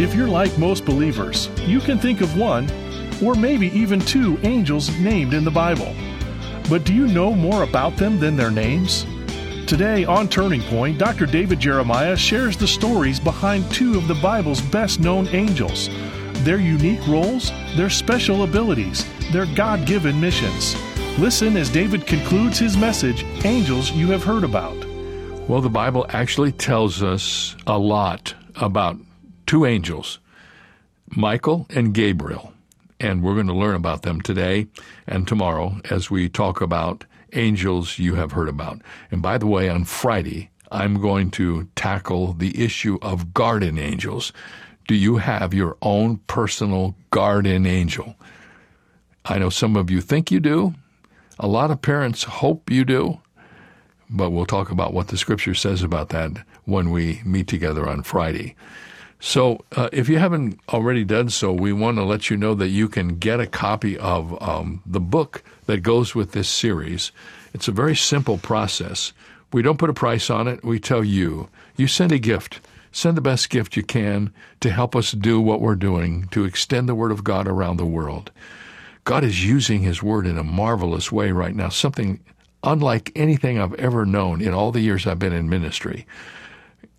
If you're like most believers, you can think of one, or maybe even two angels named in the Bible. But do you know more about them than their names? Today on Turning Point, Dr. David Jeremiah shares the stories behind two of the Bible's best known angels, their unique roles, their special abilities, their God given missions. Listen as David concludes his message Angels You Have Heard About. Well, the Bible actually tells us a lot about two angels, Michael and Gabriel. And we're going to learn about them today and tomorrow as we talk about angels you have heard about. And by the way, on Friday, I'm going to tackle the issue of guardian angels. Do you have your own personal guardian angel? I know some of you think you do. A lot of parents hope you do. But we'll talk about what the scripture says about that when we meet together on Friday. So, uh, if you haven't already done so, we want to let you know that you can get a copy of um, the book that goes with this series. It's a very simple process. We don't put a price on it. We tell you, you send a gift. Send the best gift you can to help us do what we're doing to extend the Word of God around the world. God is using His Word in a marvelous way right now, something unlike anything I've ever known in all the years I've been in ministry.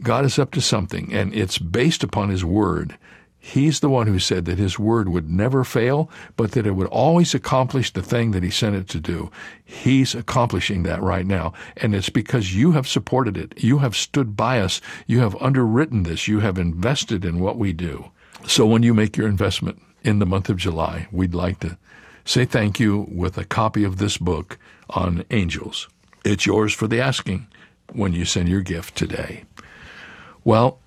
God is up to something, and it's based upon His Word. He's the one who said that His Word would never fail, but that it would always accomplish the thing that He sent it to do. He's accomplishing that right now, and it's because you have supported it. You have stood by us. You have underwritten this. You have invested in what we do. So when you make your investment in the month of July, we'd like to say thank you with a copy of this book on angels. It's yours for the asking when you send your gift today. Well,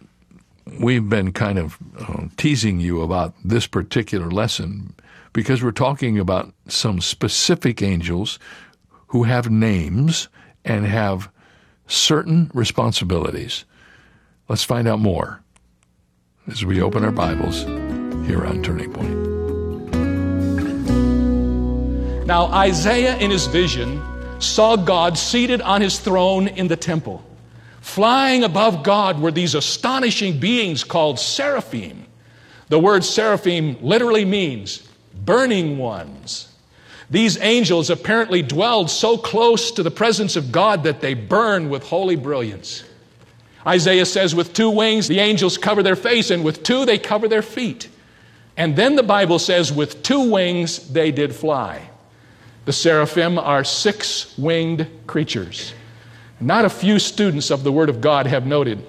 we've been kind of uh, teasing you about this particular lesson because we're talking about some specific angels who have names and have certain responsibilities. Let's find out more as we open our Bibles here on Turning Point. Now, Isaiah in his vision saw God seated on his throne in the temple. Flying above God were these astonishing beings called seraphim. The word seraphim literally means burning ones. These angels apparently dwelled so close to the presence of God that they burn with holy brilliance. Isaiah says, with two wings, the angels cover their face, and with two, they cover their feet. And then the Bible says, with two wings, they did fly. The seraphim are six winged creatures. Not a few students of the Word of God have noted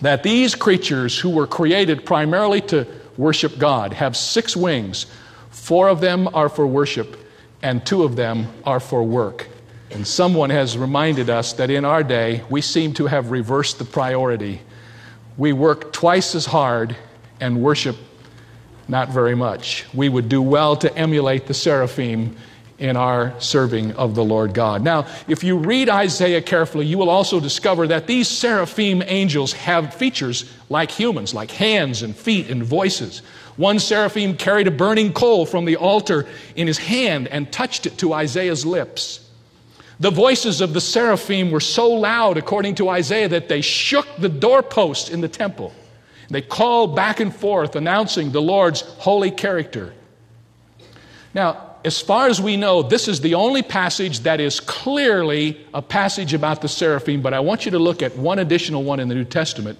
that these creatures who were created primarily to worship God have six wings. Four of them are for worship, and two of them are for work. And someone has reminded us that in our day, we seem to have reversed the priority. We work twice as hard and worship not very much. We would do well to emulate the seraphim in our serving of the Lord God. Now, if you read Isaiah carefully, you will also discover that these seraphim angels have features like humans, like hands and feet and voices. One seraphim carried a burning coal from the altar in his hand and touched it to Isaiah's lips. The voices of the seraphim were so loud, according to Isaiah, that they shook the doorpost in the temple. They called back and forth, announcing the Lord's holy character. Now, as far as we know, this is the only passage that is clearly a passage about the seraphim, but I want you to look at one additional one in the New Testament,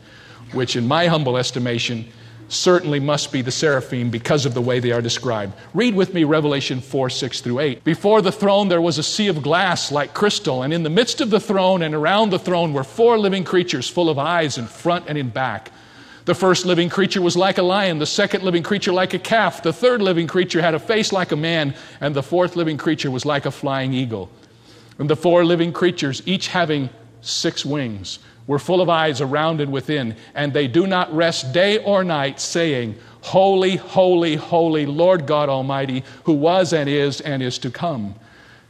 which, in my humble estimation, certainly must be the seraphim because of the way they are described. Read with me Revelation 4 6 through 8. Before the throne there was a sea of glass like crystal, and in the midst of the throne and around the throne were four living creatures full of eyes in front and in back. The first living creature was like a lion, the second living creature like a calf, the third living creature had a face like a man, and the fourth living creature was like a flying eagle. And the four living creatures, each having six wings, were full of eyes around and within, and they do not rest day or night, saying, Holy, holy, holy, Lord God Almighty, who was and is and is to come.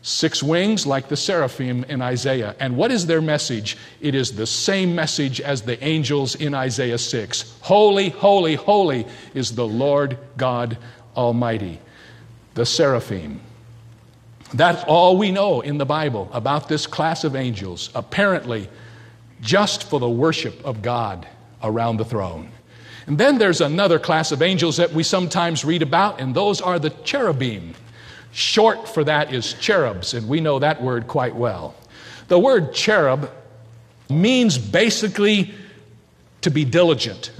Six wings like the seraphim in Isaiah. And what is their message? It is the same message as the angels in Isaiah 6. Holy, holy, holy is the Lord God Almighty. The seraphim. That's all we know in the Bible about this class of angels. Apparently, just for the worship of God around the throne. And then there's another class of angels that we sometimes read about, and those are the cherubim. Short for that is cherubs, and we know that word quite well. The word cherub means basically to be diligent.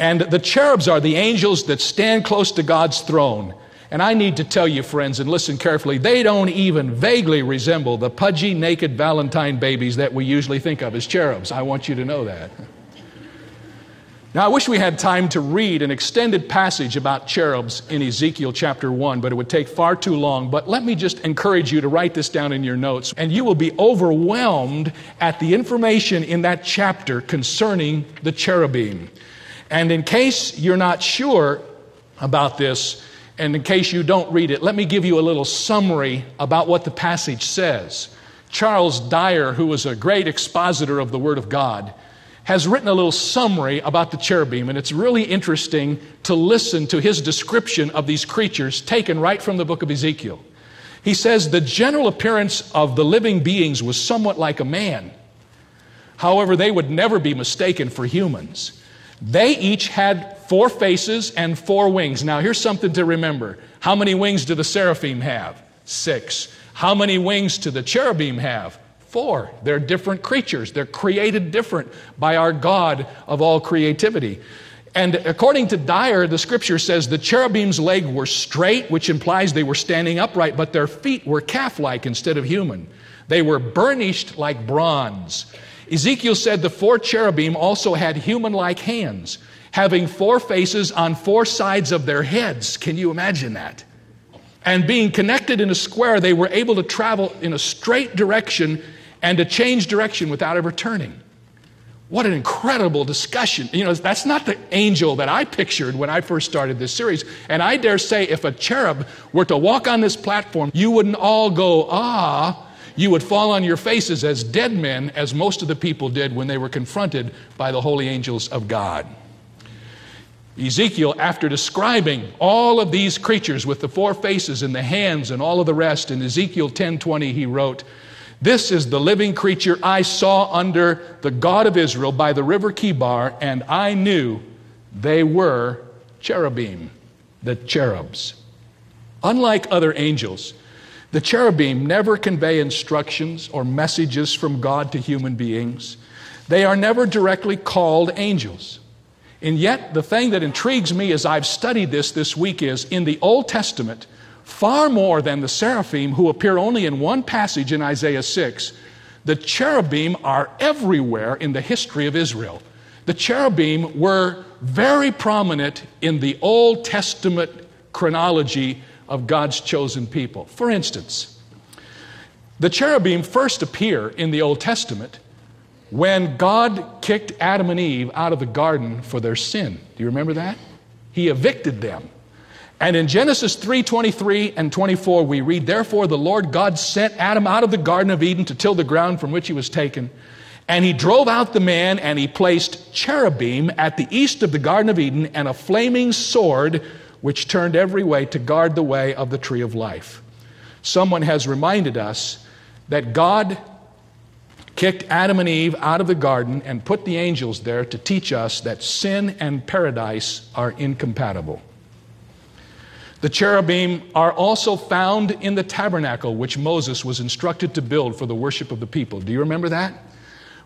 And the cherubs are the angels that stand close to God's throne and I need to tell you, friends, and listen carefully, they don't even vaguely resemble the pudgy, naked Valentine babies that we usually think of as cherubs. I want you to know that. Now, I wish we had time to read an extended passage about cherubs in Ezekiel chapter 1, but it would take far too long. But let me just encourage you to write this down in your notes, and you will be overwhelmed at the information in that chapter concerning the cherubim. And in case you're not sure about this, and in case you don't read it, let me give you a little summary about what the passage says. Charles Dyer, who was a great expositor of the Word of God, has written a little summary about the cherubim, and it's really interesting to listen to his description of these creatures taken right from the book of Ezekiel. He says the general appearance of the living beings was somewhat like a man. However, they would never be mistaken for humans. They each had four faces and four wings. Now, here's something to remember. How many wings do the seraphim have? Six. How many wings do the cherubim have? Four. They're different creatures. They're created different by our God of all creativity. And according to Dyer, the scripture says the cherubim's legs were straight, which implies they were standing upright, but their feet were calf like instead of human. They were burnished like bronze. Ezekiel said the four cherubim also had human like hands, having four faces on four sides of their heads. Can you imagine that? And being connected in a square, they were able to travel in a straight direction and to change direction without ever turning. What an incredible discussion. You know, that's not the angel that I pictured when I first started this series. And I dare say, if a cherub were to walk on this platform, you wouldn't all go, ah, you would fall on your faces as dead men, as most of the people did when they were confronted by the holy angels of God. Ezekiel, after describing all of these creatures with the four faces and the hands and all of the rest, in Ezekiel 10:20, he wrote, This is the living creature I saw under the God of Israel by the river Chebar, and I knew they were cherubim, the cherubs. Unlike other angels, the cherubim never convey instructions or messages from God to human beings. They are never directly called angels. And yet, the thing that intrigues me as I've studied this this week is in the Old Testament, far more than the seraphim who appear only in one passage in Isaiah 6, the cherubim are everywhere in the history of Israel. The cherubim were very prominent in the Old Testament chronology of God's chosen people. For instance, the cherubim first appear in the Old Testament when God kicked Adam and Eve out of the garden for their sin. Do you remember that? He evicted them. And in Genesis 3:23 and 24 we read therefore the Lord God sent Adam out of the garden of Eden to till the ground from which he was taken and he drove out the man and he placed cherubim at the east of the garden of Eden and a flaming sword which turned every way to guard the way of the tree of life. Someone has reminded us that God kicked Adam and Eve out of the garden and put the angels there to teach us that sin and paradise are incompatible. The cherubim are also found in the tabernacle, which Moses was instructed to build for the worship of the people. Do you remember that?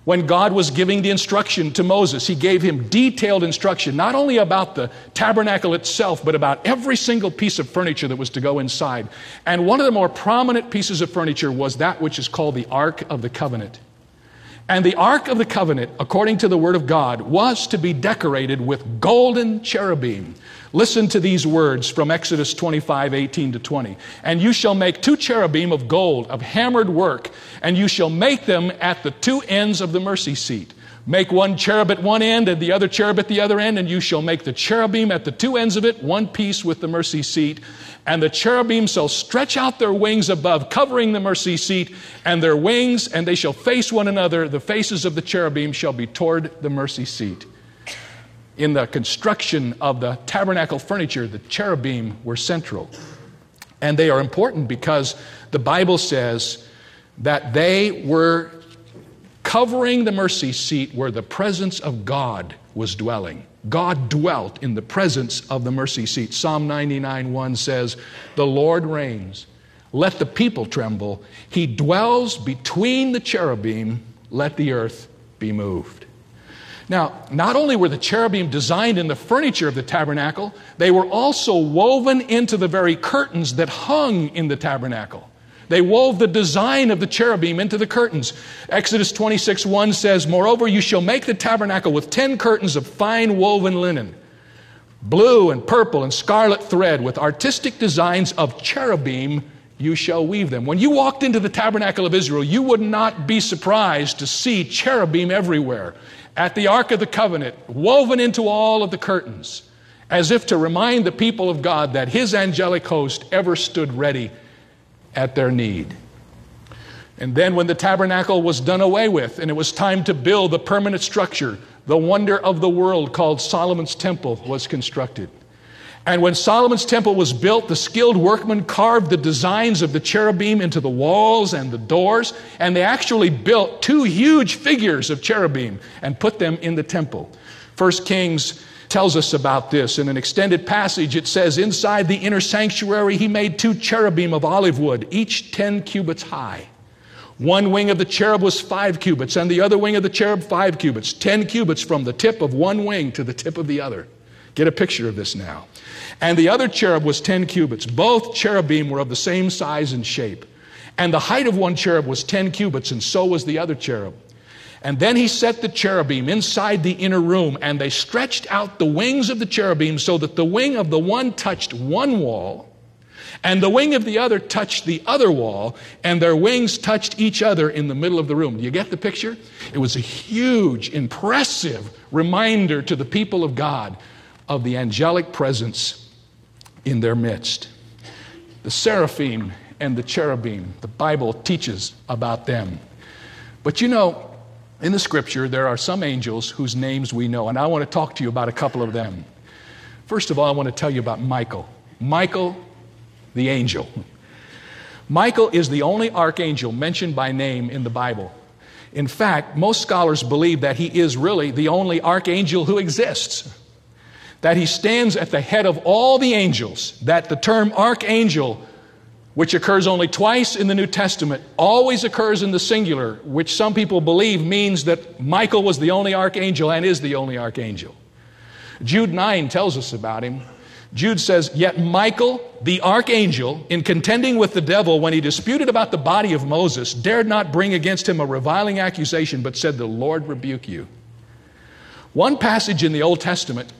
When God was giving the instruction to Moses, he gave him detailed instruction, not only about the tabernacle itself, but about every single piece of furniture that was to go inside. And one of the more prominent pieces of furniture was that which is called the Ark of the Covenant. And the Ark of the Covenant, according to the Word of God, was to be decorated with golden cherubim. Listen to these words from Exodus 25, 18 to 20. And you shall make two cherubim of gold, of hammered work, and you shall make them at the two ends of the mercy seat. Make one cherub at one end and the other cherub at the other end, and you shall make the cherubim at the two ends of it, one piece with the mercy seat. And the cherubim shall stretch out their wings above, covering the mercy seat, and their wings, and they shall face one another. The faces of the cherubim shall be toward the mercy seat. In the construction of the tabernacle furniture, the cherubim were central. And they are important because the Bible says that they were covering the mercy seat where the presence of God was dwelling. God dwelt in the presence of the mercy seat. Psalm 99 1 says, The Lord reigns. Let the people tremble. He dwells between the cherubim. Let the earth be moved. Now, not only were the cherubim designed in the furniture of the tabernacle, they were also woven into the very curtains that hung in the tabernacle. They wove the design of the cherubim into the curtains. Exodus 26 1 says, Moreover, you shall make the tabernacle with ten curtains of fine woven linen, blue and purple and scarlet thread, with artistic designs of cherubim you shall weave them. When you walked into the tabernacle of Israel, you would not be surprised to see cherubim everywhere at the Ark of the Covenant, woven into all of the curtains, as if to remind the people of God that His angelic host ever stood ready at their need. And then, when the tabernacle was done away with and it was time to build the permanent structure, the wonder of the world called Solomon's Temple was constructed. And when Solomon's temple was built, the skilled workmen carved the designs of the cherubim into the walls and the doors, and they actually built two huge figures of cherubim and put them in the temple. First Kings tells us about this. In an extended passage, it says, Inside the inner sanctuary, he made two cherubim of olive wood, each 10 cubits high. One wing of the cherub was five cubits, and the other wing of the cherub five cubits, 10 cubits from the tip of one wing to the tip of the other. Get a picture of this now. And the other cherub was 10 cubits. Both cherubim were of the same size and shape. And the height of one cherub was 10 cubits, and so was the other cherub. And then he set the cherubim inside the inner room, and they stretched out the wings of the cherubim so that the wing of the one touched one wall, and the wing of the other touched the other wall, and their wings touched each other in the middle of the room. Do you get the picture? It was a huge, impressive reminder to the people of God of the angelic presence in their midst. The seraphim and the cherubim, the Bible teaches about them. But you know, in the scripture, there are some angels whose names we know, and I want to talk to you about a couple of them. First of all, I want to tell you about Michael. Michael, the angel. Michael is the only archangel mentioned by name in the Bible. In fact, most scholars believe that he is really the only archangel who exists. That he stands at the head of all the angels, that the term archangel which occurs only twice in the New Testament, always occurs in the singular, which some people believe means that Michael was the only archangel and is the only archangel. Jude 9 tells us about him. Jude says, Yet Michael, the archangel, in contending with the devil when he disputed about the body of Moses, dared not bring against him a reviling accusation, but said, The Lord rebuke you. One passage in the Old Testament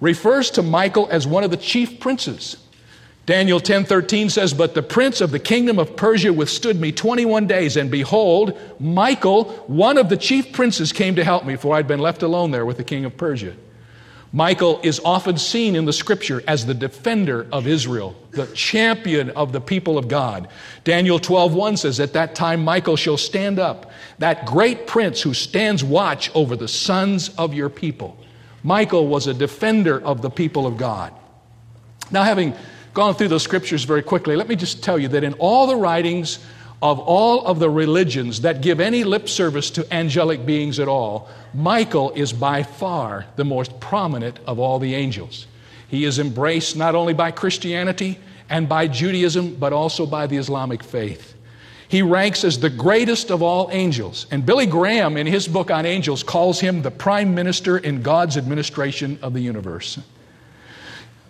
refers to Michael as one of the chief princes. Daniel 10:13 says, "But the prince of the kingdom of Persia withstood me 21 days, and behold, Michael, one of the chief princes, came to help me, for I'd been left alone there with the king of Persia." Michael is often seen in the scripture as the defender of Israel, the champion of the people of God. Daniel 12:1 says, "At that time Michael shall stand up, that great prince who stands watch over the sons of your people." Michael was a defender of the people of God. Now having gone through those scriptures very quickly, let me just tell you that in all the writings of all of the religions that give any lip service to angelic beings at all, Michael is by far the most prominent of all the angels. He is embraced not only by Christianity and by Judaism, but also by the Islamic faith. He ranks as the greatest of all angels. And Billy Graham, in his book on angels, calls him the prime minister in God's administration of the universe.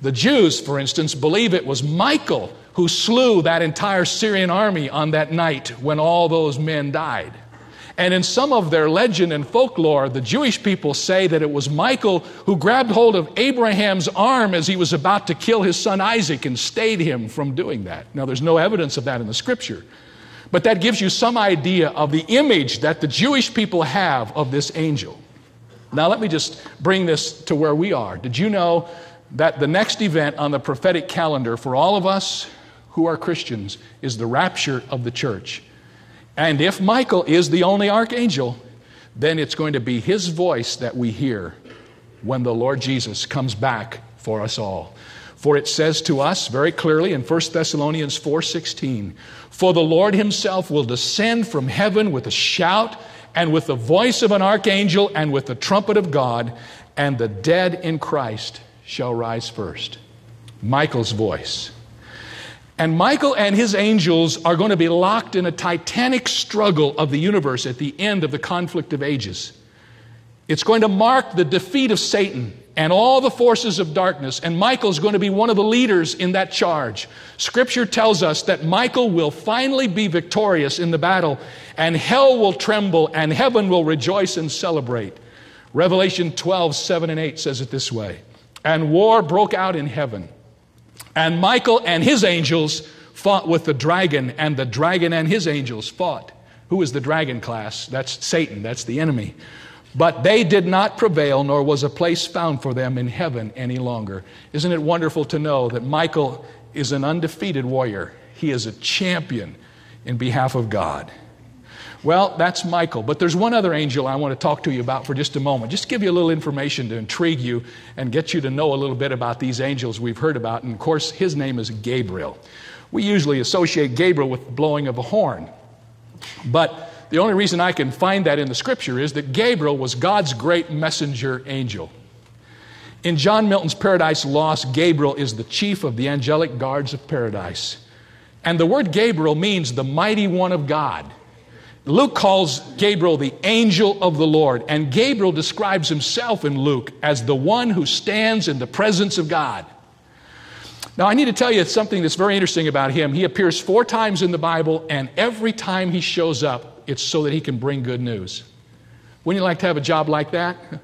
The Jews, for instance, believe it was Michael who slew that entire Syrian army on that night when all those men died. And in some of their legend and folklore, the Jewish people say that it was Michael who grabbed hold of Abraham's arm as he was about to kill his son Isaac and stayed him from doing that. Now, there's no evidence of that in the scripture, but that gives you some idea of the image that the Jewish people have of this angel. Now, let me just bring this to where we are. Did you know that the next event on the prophetic calendar for all of us who are Christians is the rapture of the church? And if Michael is the only archangel, then it's going to be his voice that we hear when the Lord Jesus comes back for us all. For it says to us very clearly in 1 Thessalonians 4:16, "For the Lord himself will descend from heaven with a shout and with the voice of an archangel and with the trumpet of God, and the dead in Christ shall rise first. Michael's voice. And Michael and his angels are going to be locked in a titanic struggle of the universe at the end of the conflict of ages. It's going to mark the defeat of Satan and all the forces of darkness, and Michael's going to be one of the leaders in that charge. Scripture tells us that Michael will finally be victorious in the battle, and hell will tremble, and heaven will rejoice and celebrate. Revelation 12, 7 and 8 says it this way And war broke out in heaven. And Michael and his angels fought with the dragon, and the dragon and his angels fought. Who is the dragon class? That's Satan, that's the enemy. But they did not prevail, nor was a place found for them in heaven any longer. Isn't it wonderful to know that Michael is an undefeated warrior? He is a champion in behalf of God. Well, that's Michael. But there's one other angel I want to talk to you about for just a moment. Just give you a little information to intrigue you and get you to know a little bit about these angels we've heard about. And of course, his name is Gabriel. We usually associate Gabriel with the blowing of a horn. But the only reason I can find that in the scripture is that Gabriel was God's great messenger angel. In John Milton's Paradise Lost, Gabriel is the chief of the angelic guards of paradise. And the word Gabriel means the mighty one of God. Luke calls Gabriel the angel of the Lord, and Gabriel describes himself in Luke as the one who stands in the presence of God. Now, I need to tell you something that's very interesting about him. He appears four times in the Bible, and every time he shows up, it's so that he can bring good news. Wouldn't you like to have a job like that?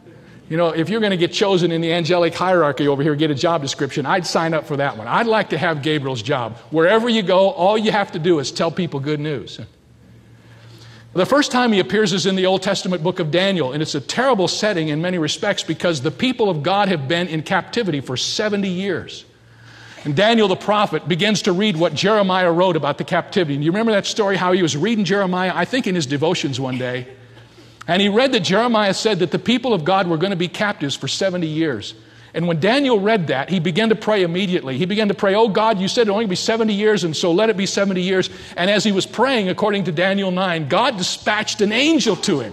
You know, if you're going to get chosen in the angelic hierarchy over here, get a job description, I'd sign up for that one. I'd like to have Gabriel's job. Wherever you go, all you have to do is tell people good news. The first time he appears is in the Old Testament book of Daniel, and it's a terrible setting in many respects because the people of God have been in captivity for 70 years. And Daniel the prophet begins to read what Jeremiah wrote about the captivity. And you remember that story how he was reading Jeremiah, I think in his devotions one day. And he read that Jeremiah said that the people of God were going to be captives for 70 years. And when Daniel read that, he began to pray immediately. He began to pray, Oh God, you said it only be 70 years, and so let it be 70 years. And as he was praying, according to Daniel 9, God dispatched an angel to him.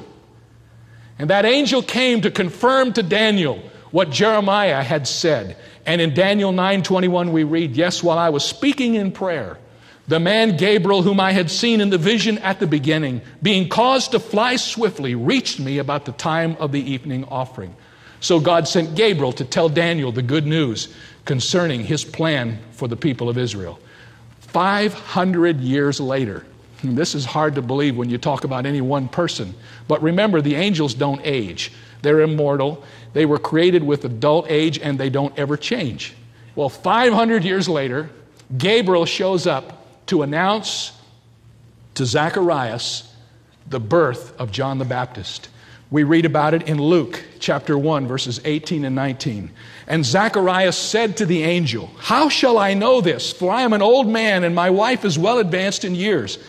And that angel came to confirm to Daniel what Jeremiah had said. And in Daniel 9:21 we read, "Yes, while I was speaking in prayer, the man Gabriel whom I had seen in the vision at the beginning, being caused to fly swiftly, reached me about the time of the evening offering." So God sent Gabriel to tell Daniel the good news concerning his plan for the people of Israel. 500 years later, this is hard to believe when you talk about any one person, but remember, the angels don't age. They're immortal. They were created with adult age and they don't ever change. Well, 500 years later, Gabriel shows up to announce to Zacharias the birth of John the Baptist. We read about it in Luke chapter 1, verses 18 and 19. And Zacharias said to the angel, How shall I know this? For I am an old man, and my wife is well advanced in years.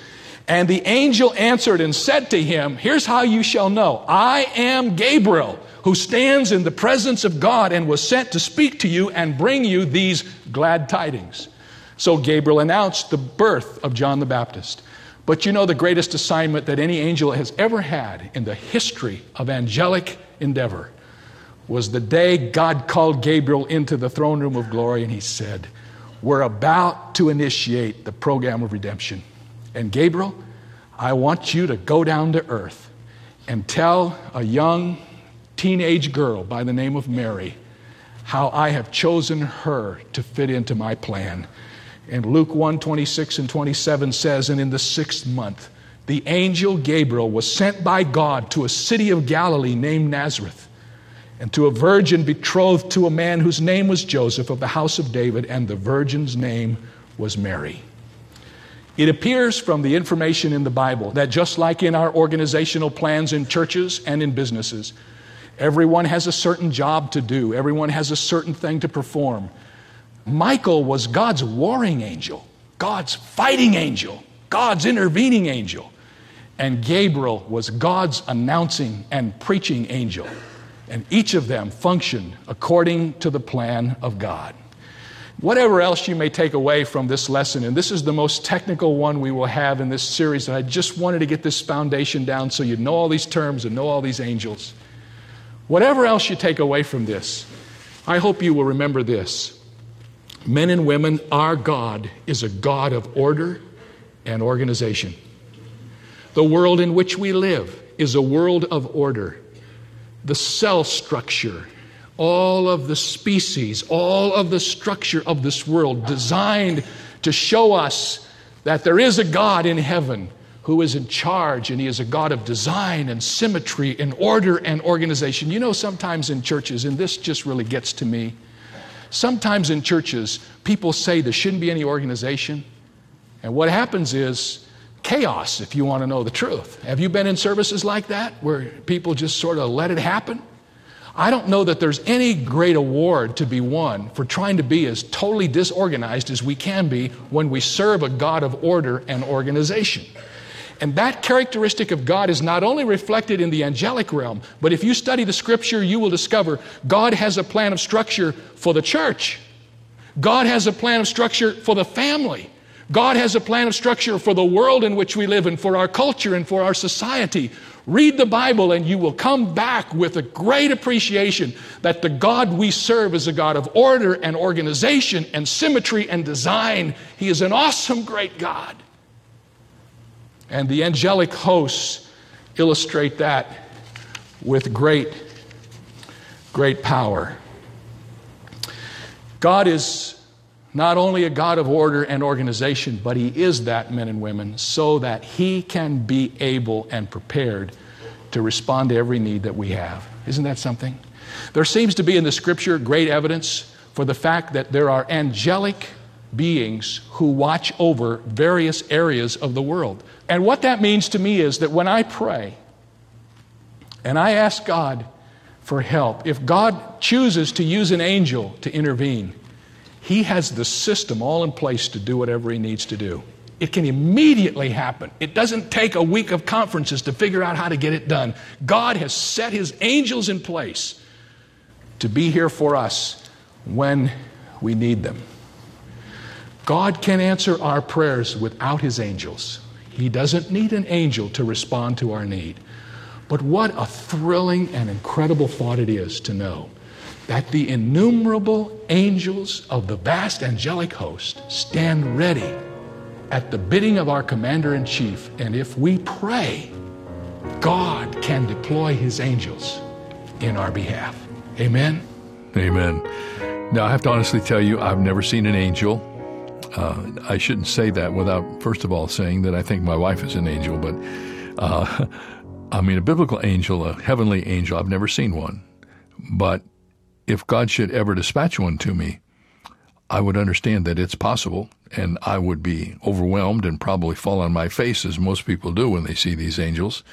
And the angel answered and said to him, Here's how you shall know I am Gabriel, who stands in the presence of God and was sent to speak to you and bring you these glad tidings. So Gabriel announced the birth of John the Baptist. But you know, the greatest assignment that any angel has ever had in the history of angelic endeavor was the day God called Gabriel into the throne room of glory and he said, We're about to initiate the program of redemption. And Gabriel, I want you to go down to earth and tell a young teenage girl by the name of Mary how I have chosen her to fit into my plan. And Luke 1 26 and 27 says, And in the sixth month, the angel Gabriel was sent by God to a city of Galilee named Nazareth and to a virgin betrothed to a man whose name was Joseph of the house of David, and the virgin's name was Mary. It appears from the information in the Bible that just like in our organizational plans in churches and in businesses, everyone has a certain job to do, everyone has a certain thing to perform. Michael was God's warring angel, God's fighting angel, God's intervening angel. And Gabriel was God's announcing and preaching angel. And each of them functioned according to the plan of God. Whatever else you may take away from this lesson, and this is the most technical one we will have in this series, and I just wanted to get this foundation down so you know all these terms and know all these angels. Whatever else you take away from this, I hope you will remember this. Men and women, our God is a God of order and organization. The world in which we live is a world of order the cell structure, all of the species, all of the structure of this world designed to show us that there is a God in heaven who is in charge, and He is a God of design and symmetry and order and organization. You know, sometimes in churches, and this just really gets to me, sometimes in churches, people say there shouldn't be any organization. And what happens is chaos, if you want to know the truth. Have you been in services like that where people just sort of let it happen? I don't know that there's any great award to be won for trying to be as totally disorganized as we can be when we serve a God of order and organization. And that characteristic of God is not only reflected in the angelic realm, but if you study the scripture, you will discover God has a plan of structure for the church. God has a plan of structure for the family. God has a plan of structure for the world in which we live and for our culture and for our society. Read the Bible and you will come back with a great appreciation that the God we serve is a God of order and organization and symmetry and design. He is an awesome, great God. And the angelic hosts illustrate that with great, great power. God is not only a God of order and organization, but He is that, men and women, so that He can be able and prepared to respond to every need that we have. Isn't that something? There seems to be in the scripture great evidence for the fact that there are angelic beings who watch over various areas of the world. And what that means to me is that when I pray and I ask God for help, if God chooses to use an angel to intervene, he has the system all in place to do whatever he needs to do. It can immediately happen. It doesn't take a week of conferences to figure out how to get it done. God has set his angels in place to be here for us when we need them. God can answer our prayers without his angels. He doesn't need an angel to respond to our need. But what a thrilling and incredible thought it is to know that the innumerable angels of the vast angelic host stand ready at the bidding of our commander in chief. And if we pray, God can deploy his angels in our behalf. Amen. Amen. Now, I have to honestly tell you, I've never seen an angel. Uh, I shouldn't say that without, first of all, saying that I think my wife is an angel, but uh, I mean, a biblical angel, a heavenly angel, I've never seen one. But if God should ever dispatch one to me, I would understand that it's possible, and I would be overwhelmed and probably fall on my face, as most people do when they see these angels.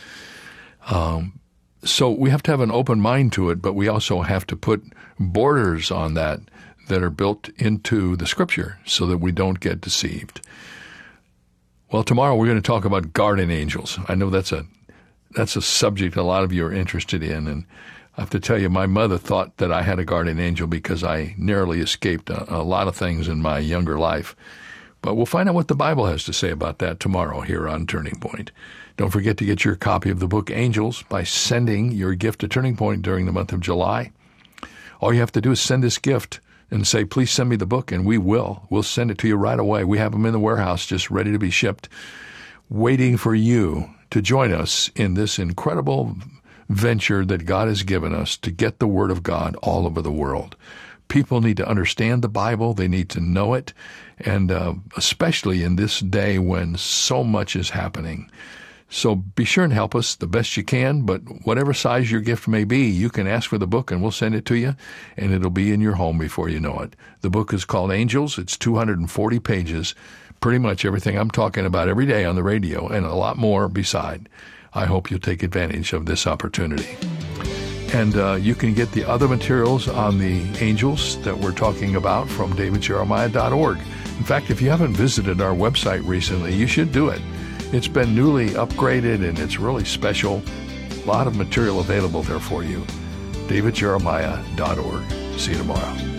Um, so we have to have an open mind to it, but we also have to put borders on that that are built into the scripture so that we don't get deceived. Well, tomorrow we're going to talk about guardian angels. I know that's a that's a subject a lot of you are interested in, and I have to tell you, my mother thought that I had a guardian angel because I narrowly escaped a, a, lot of things in my younger life. But we'll find out what the Bible has to say about that tomorrow here on Turning Point. Don't forget to get your copy of the book Angels by sending your gift to Turning Point during the month of July. All you have to do is send this gift and say, please send me the book, and we will. We'll send it to you right away. We have them in the warehouse just ready to be shipped, waiting for you to join us in this incredible venture that God has given us to get the Word of God all over the world. People need to understand the Bible, they need to know it, and uh, especially in this day when so much is happening. So be sure and help us the best you can, but whatever size your gift may be, you can ask for the book and we'll send it to you, and it'll be in your home before you know it. The book is called Angels. It's 240 pages, pretty much everything I'm talking about every day on the radio, and a lot more beside. I hope you'll take advantage of this opportunity. And uh, you can get the other materials on the angels that we're talking about from davidjeremiah.org. In fact, if you haven't visited our website recently, you should do it. It's been newly upgraded and it's really special. A lot of material available there for you. davidjeremiah.org. See you tomorrow.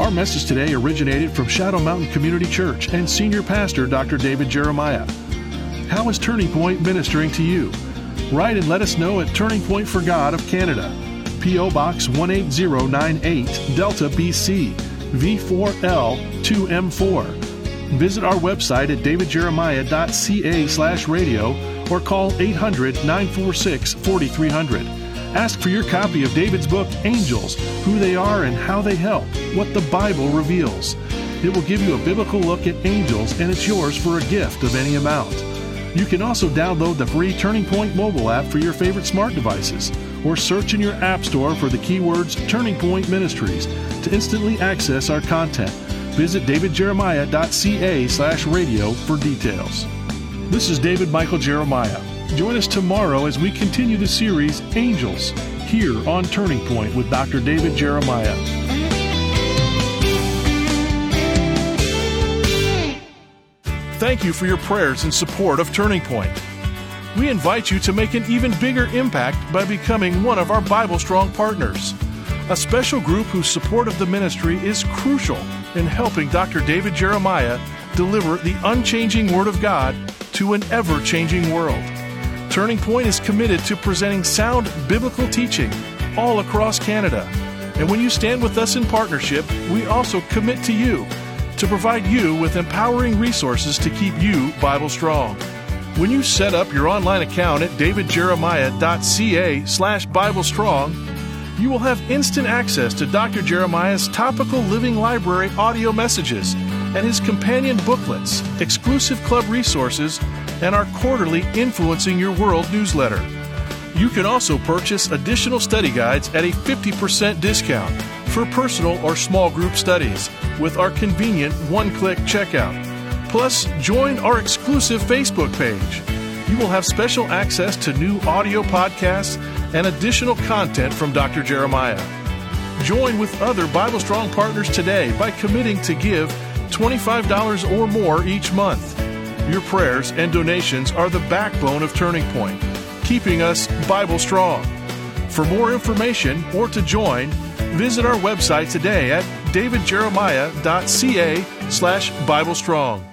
Our message today originated from Shadow Mountain Community Church and Senior Pastor Dr. David Jeremiah. How is Turning Point ministering to you? Write and let us know at Turning Point for God of Canada, P.O. Box 18098, Delta, BC, V4L2M4. Visit our website at davidjeremiah.ca slash radio or call 800 946 4300. Ask for your copy of David's book, Angels Who They Are and How They Help, What the Bible Reveals. It will give you a biblical look at angels, and it's yours for a gift of any amount. You can also download the free Turning Point mobile app for your favorite smart devices or search in your App Store for the keywords Turning Point Ministries to instantly access our content. Visit davidjeremiah.ca slash radio for details. This is David Michael Jeremiah. Join us tomorrow as we continue the series Angels here on Turning Point with Dr. David Jeremiah. Thank you for your prayers and support of Turning Point we invite you to make an even bigger impact by becoming one of our Bible Strong partners. A special group whose support of the ministry is crucial in helping Dr. David Jeremiah deliver the unchanging Word of God to an ever changing world. Turning Point is committed to presenting sound biblical teaching all across Canada. And when you stand with us in partnership, we also commit to you to provide you with empowering resources to keep you Bible strong. When you set up your online account at davidjeremiah.ca slash BibleStrong, you will have instant access to Dr. Jeremiah's topical Living Library audio messages and his companion booklets, exclusive club resources, and our quarterly Influencing Your World newsletter. You can also purchase additional study guides at a 50% discount for personal or small group studies with our convenient one click checkout. Plus, join our exclusive Facebook page. You will have special access to new audio podcasts and additional content from Dr. Jeremiah. Join with other Bible Strong partners today by committing to give $25 or more each month. Your prayers and donations are the backbone of Turning Point, keeping us Bible strong. For more information or to join, visit our website today at davidjeremiah.ca slash Bible Strong.